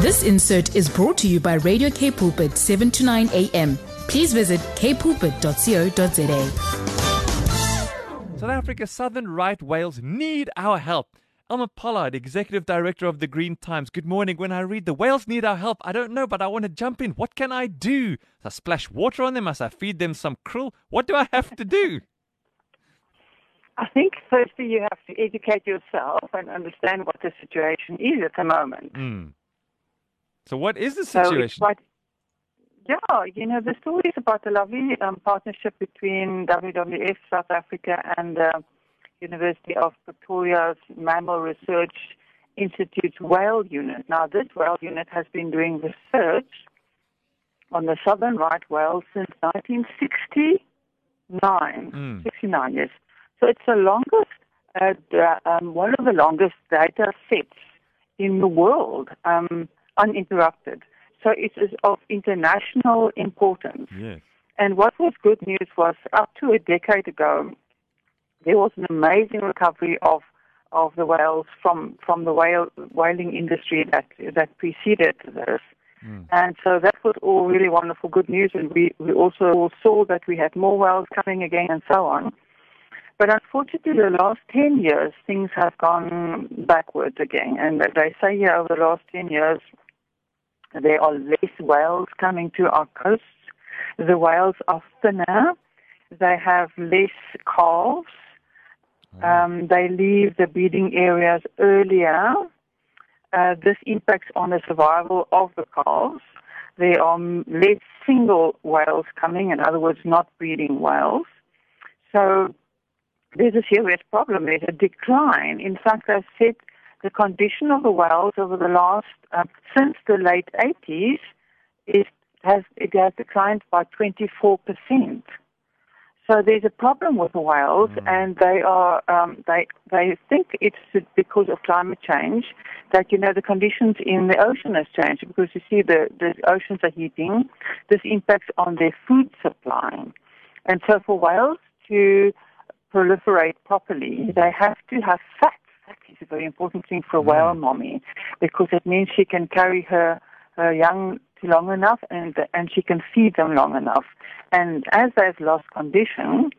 This insert is brought to you by Radio K Pulpit 7 to 9 a.m. Please visit kpulpit.co.za. South Africa's southern right whales need our help. Elma Pollard, Executive Director of the Green Times. Good morning. When I read the whales need our help, I don't know, but I want to jump in. What can I do? Must I splash water on them? Must I feed them some krill? What do I have to do? I think firstly you have to educate yourself and understand what the situation is at the moment. Mm. So, what is the So situation? quite, yeah, you know, the story is about the lovely um, partnership between WWF South Africa and the University of Pretoria's Mammal Research Institute's whale unit. Now, this whale unit has been doing research on the southern right whale since 1969. Mm. 69 years. So it's the longest, uh, um, one of the longest data sets in the world, um, uninterrupted. So it is of international importance. yes. And what was good news was up to a decade ago, there was an amazing recovery of of the whales from from the whale whaling industry that that preceded this. Mm. And so that was all really wonderful, good news. And we, we also saw that we had more whales coming again and so on. But unfortunately, the last 10 years, things have gone backwards again. And they say here over the last 10 years, there are less whales coming to our coasts. The whales are thinner. They have less calves. Um, they leave the breeding areas earlier. Uh, this impacts on the survival of the calves. There are less single whales coming, in other words, not breeding whales. So there's a serious problem. There's a decline. In fact, I've said the condition of the whales over the last, uh, since the late 80s, is, has, it has declined by 24%. So there's a problem with the whales, and they are um, they they think it's because of climate change that you know the conditions in the ocean has changed because you see the the oceans are heating. This impacts on their food supply, and so for whales to proliferate properly, they have to have fat. Fat is a very important thing for a whale mm. mommy because it means she can carry her her young long enough and and she can feed them long enough. And as they've lost condition,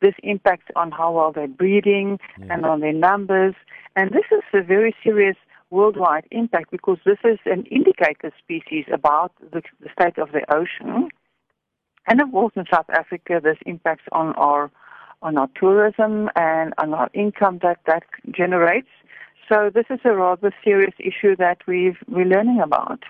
this impacts on how well they're breeding and on their numbers. And this is a very serious worldwide impact because this is an indicator species about the, the state of the ocean. And of course, in South Africa, this impacts on our on our tourism and on our income that that generates. So this is a rather serious issue that we've we're learning about.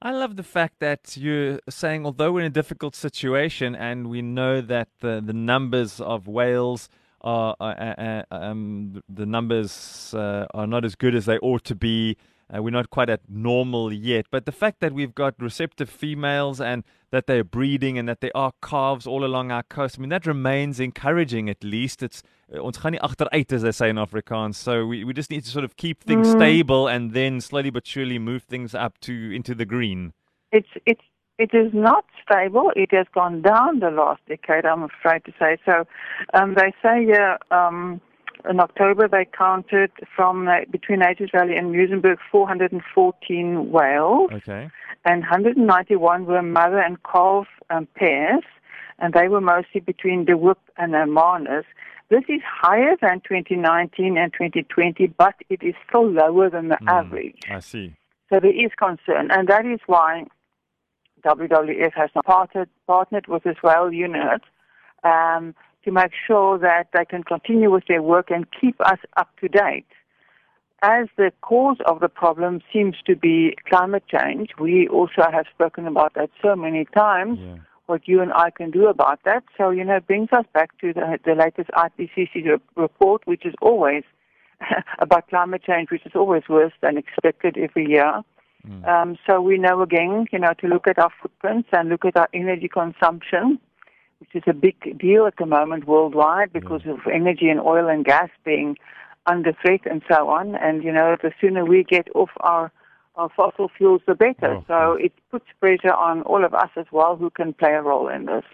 I love the fact that you're saying, although we're in a difficult situation and we know that the, the numbers of whales are, uh, uh, uh, um, the numbers uh, are not as good as they ought to be. Uh, we're not quite at normal yet. But the fact that we've got receptive females and that they're breeding and that there are calves all along our coast, I mean, that remains encouraging at least. It's uh, ons gaan nie agteruit as they say in Afrikaans. So we, we just need to sort of keep things stable and then slowly but surely move things up to into the green. It's it's it is not stable. It has gone down the last decade. I'm afraid to say. So um, they say here um, in October they counted from uh, between Nature's Valley and Muizenberg 414 whales. Okay. and 191 were mother and calf um, pairs, and they were mostly between De Hoop and the Hermanus. This is higher than 2019 and 2020, but it is still lower than the average. I see. So there is concern, and that is why WWF has now partnered, partnered with this whale unit um, to make sure that they can continue with their work and keep us up to date. As the cause of the problem seems to be climate change, we also have spoken about that so many times. Yeah. What you and I can do about that. So, you know, it brings us back to the, the latest IPCC report, which is always about climate change, which is always worse than expected every year. Um, so we know again, you know, to look at our footprints and look at our energy consumption, which is a big deal at the moment worldwide because of energy and oil and gas being under threat and so on. And you know, the sooner we get off our our fossil fuels, the better. Oh, so it puts pressure on all of us as well, who can play a role in this.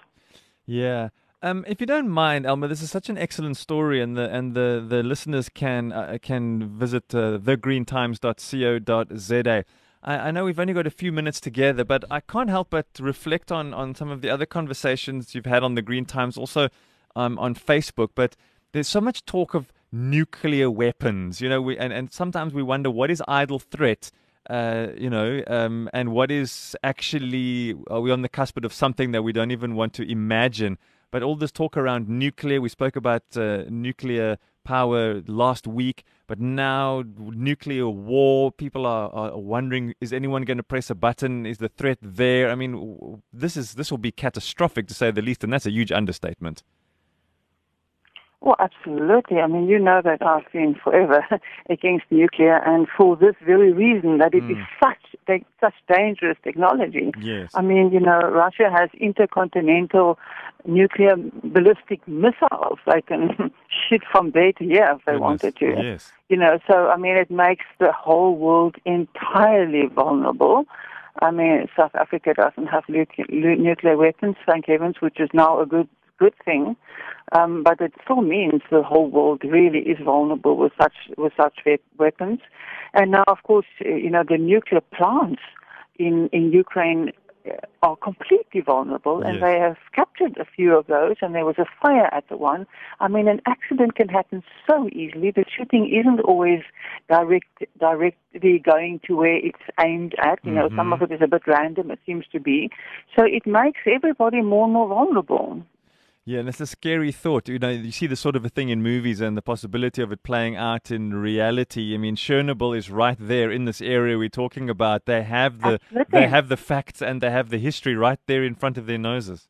Yeah. Um, if you don't mind, Elma, this is such an excellent story, and the and the, the listeners can uh, can visit uh, thegreentimes.co.za. I, I, know we've only got a few minutes together, but I can't help but reflect on, on some of the other conversations you've had on the Green Times, also um, on Facebook. But there's so much talk of nuclear weapons, you know, we, and, and sometimes we wonder what is idle threat. Uh, you know, um, and what is actually, are we on the cusp of something that we don't even want to imagine? But all this talk around nuclear, we spoke about uh, nuclear power last week, but now nuclear war, people are, are wondering, is anyone going to press a button? Is the threat there? I mean, this is this will be catastrophic to say the least, and that's a huge understatement. Well, absolutely. I mean, you know that I've been forever against nuclear, and for this very reason, that it mm. is such such dangerous technology. Yes. I mean, you know, Russia has intercontinental nuclear ballistic missiles. They can shoot from there to here if they Goodness. wanted to. Yes. You know, so I mean, it makes the whole world entirely vulnerable. I mean, South Africa doesn't have nuclear weapons, thank heavens, which is now a good good thing, um, but it still means the whole world really is vulnerable with such with such weapons. And now, of course, you know the nuclear plants in in Ukraine are completely vulnerable, and yes. they have captured a few of those. And there was a fire at the one. I mean, an accident can happen so easily. The shooting isn't always direct, directly going to where it's aimed at. You know, mm-hmm. some of it is a bit random. It seems to be. So it makes everybody more and more vulnerable. Yeah, and it's a scary thought. You know, you see the sort of a thing in movies and the possibility of it playing out in reality. I mean, Chernobyl is right there in this area we're talking about. They have the Absolutely. they have the facts and they have the history right there in front of their noses.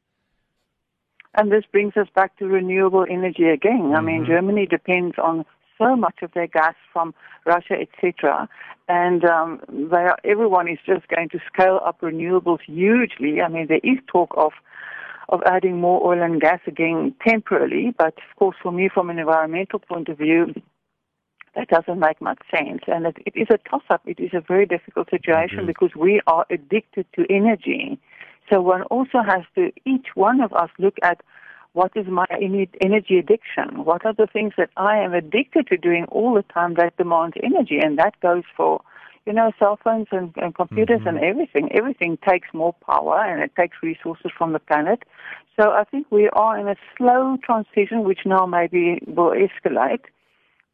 And this brings us back to renewable energy again. Mm-hmm. I mean, mm-hmm. Germany depends on so much of their gas from Russia, etc. And um, they are, everyone is just going to scale up renewables hugely. I mean, there is talk of of adding more oil and gas again temporarily. But of course, for me, from an environmental point of view, that doesn't make much sense. And it, it is a toss up. It is a very difficult situation mm-hmm. because we are addicted to energy. So one also has to, each one of us, look at what is my energy addiction? What are the things that I am addicted to doing all the time that demands energy? And that goes for you know, cell phones and, and computers mm-hmm. and everything. Everything takes more power and it takes resources from the planet. So I think we are in a slow transition, which now maybe will escalate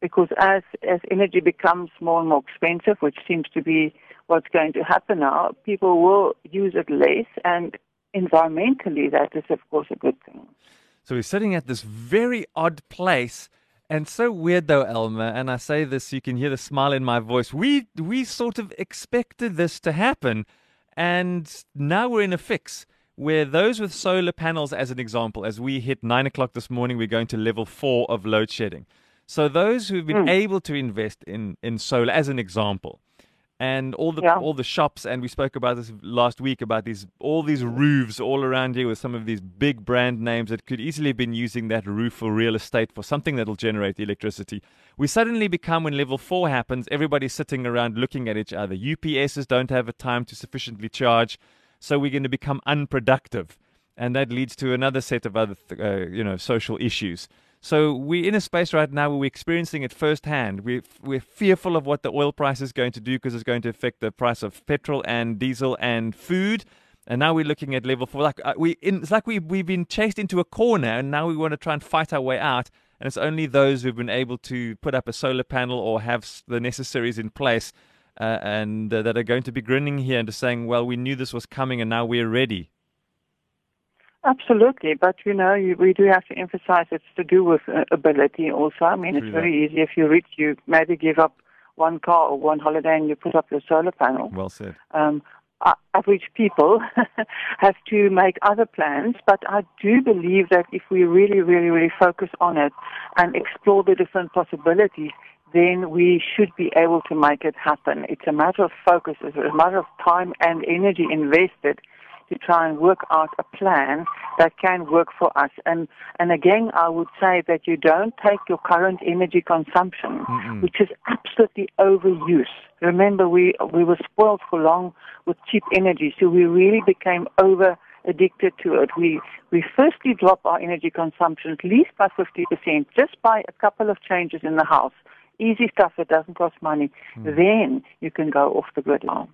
because as, as energy becomes more and more expensive, which seems to be what's going to happen now, people will use it less and environmentally that is of course a good thing. So we're sitting at this very odd place and so weird though, Elma, and I say this, you can hear the smile in my voice. We we sort of expected this to happen, and now we're in a fix where those with solar panels, as an example, as we hit nine o'clock this morning, we're going to level four of load shedding. So those who've been mm. able to invest in in solar, as an example, and all the yeah. all the shops and we spoke about this last week about these all these roofs all around here with some of these big brand names that could easily have been using that roof for real estate for something that'll generate electricity. We suddenly become when level 4 happens everybody's sitting around looking at each other. UPSs don't have a time to sufficiently charge so we're going to become unproductive. And that leads to another set of other uh, you know social issues so we're in a space right now where we're experiencing it firsthand. We're, we're fearful of what the oil price is going to do because it's going to affect the price of petrol and diesel and food. And now we're looking at level four. Like uh, we, in, it's like we we've been chased into a corner, and now we want to try and fight our way out. And it's only those who've been able to put up a solar panel or have the necessaries in place, uh, and uh, that are going to be grinning here and just saying, "Well, we knew this was coming, and now we're ready." Absolutely, but you know, you, we do have to emphasize it's to do with uh, ability also. I mean, it's yeah. very easy if you reach, you maybe give up one car or one holiday and you put up your solar panel. Well said. Um, average people have to make other plans, but I do believe that if we really, really, really focus on it and explore the different possibilities, then we should be able to make it happen. It's a matter of focus, it's a matter of time and energy invested to try and work out a plan that can work for us. And, and again, I would say that you don't take your current energy consumption, Mm-mm. which is absolutely overuse. Remember, we, we were spoiled for long with cheap energy, so we really became over addicted to it. We, we firstly drop our energy consumption at least by 50% just by a couple of changes in the house. Easy stuff that doesn't cost money. Mm. Then you can go off the grid now.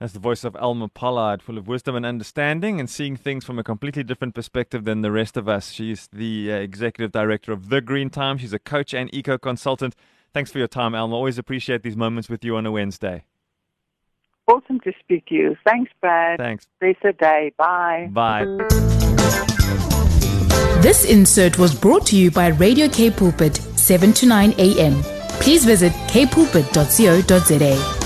That's the voice of Elma Pollard, full of wisdom and understanding and seeing things from a completely different perspective than the rest of us. She's the uh, executive director of The Green Time. She's a coach and eco consultant. Thanks for your time, Alma. Always appreciate these moments with you on a Wednesday. Awesome to speak to you. Thanks, Brad. Thanks. Bless day. Bye. Bye. This insert was brought to you by Radio K Pulpit, 7 to 9 a.m. Please visit kpulpit.co.za.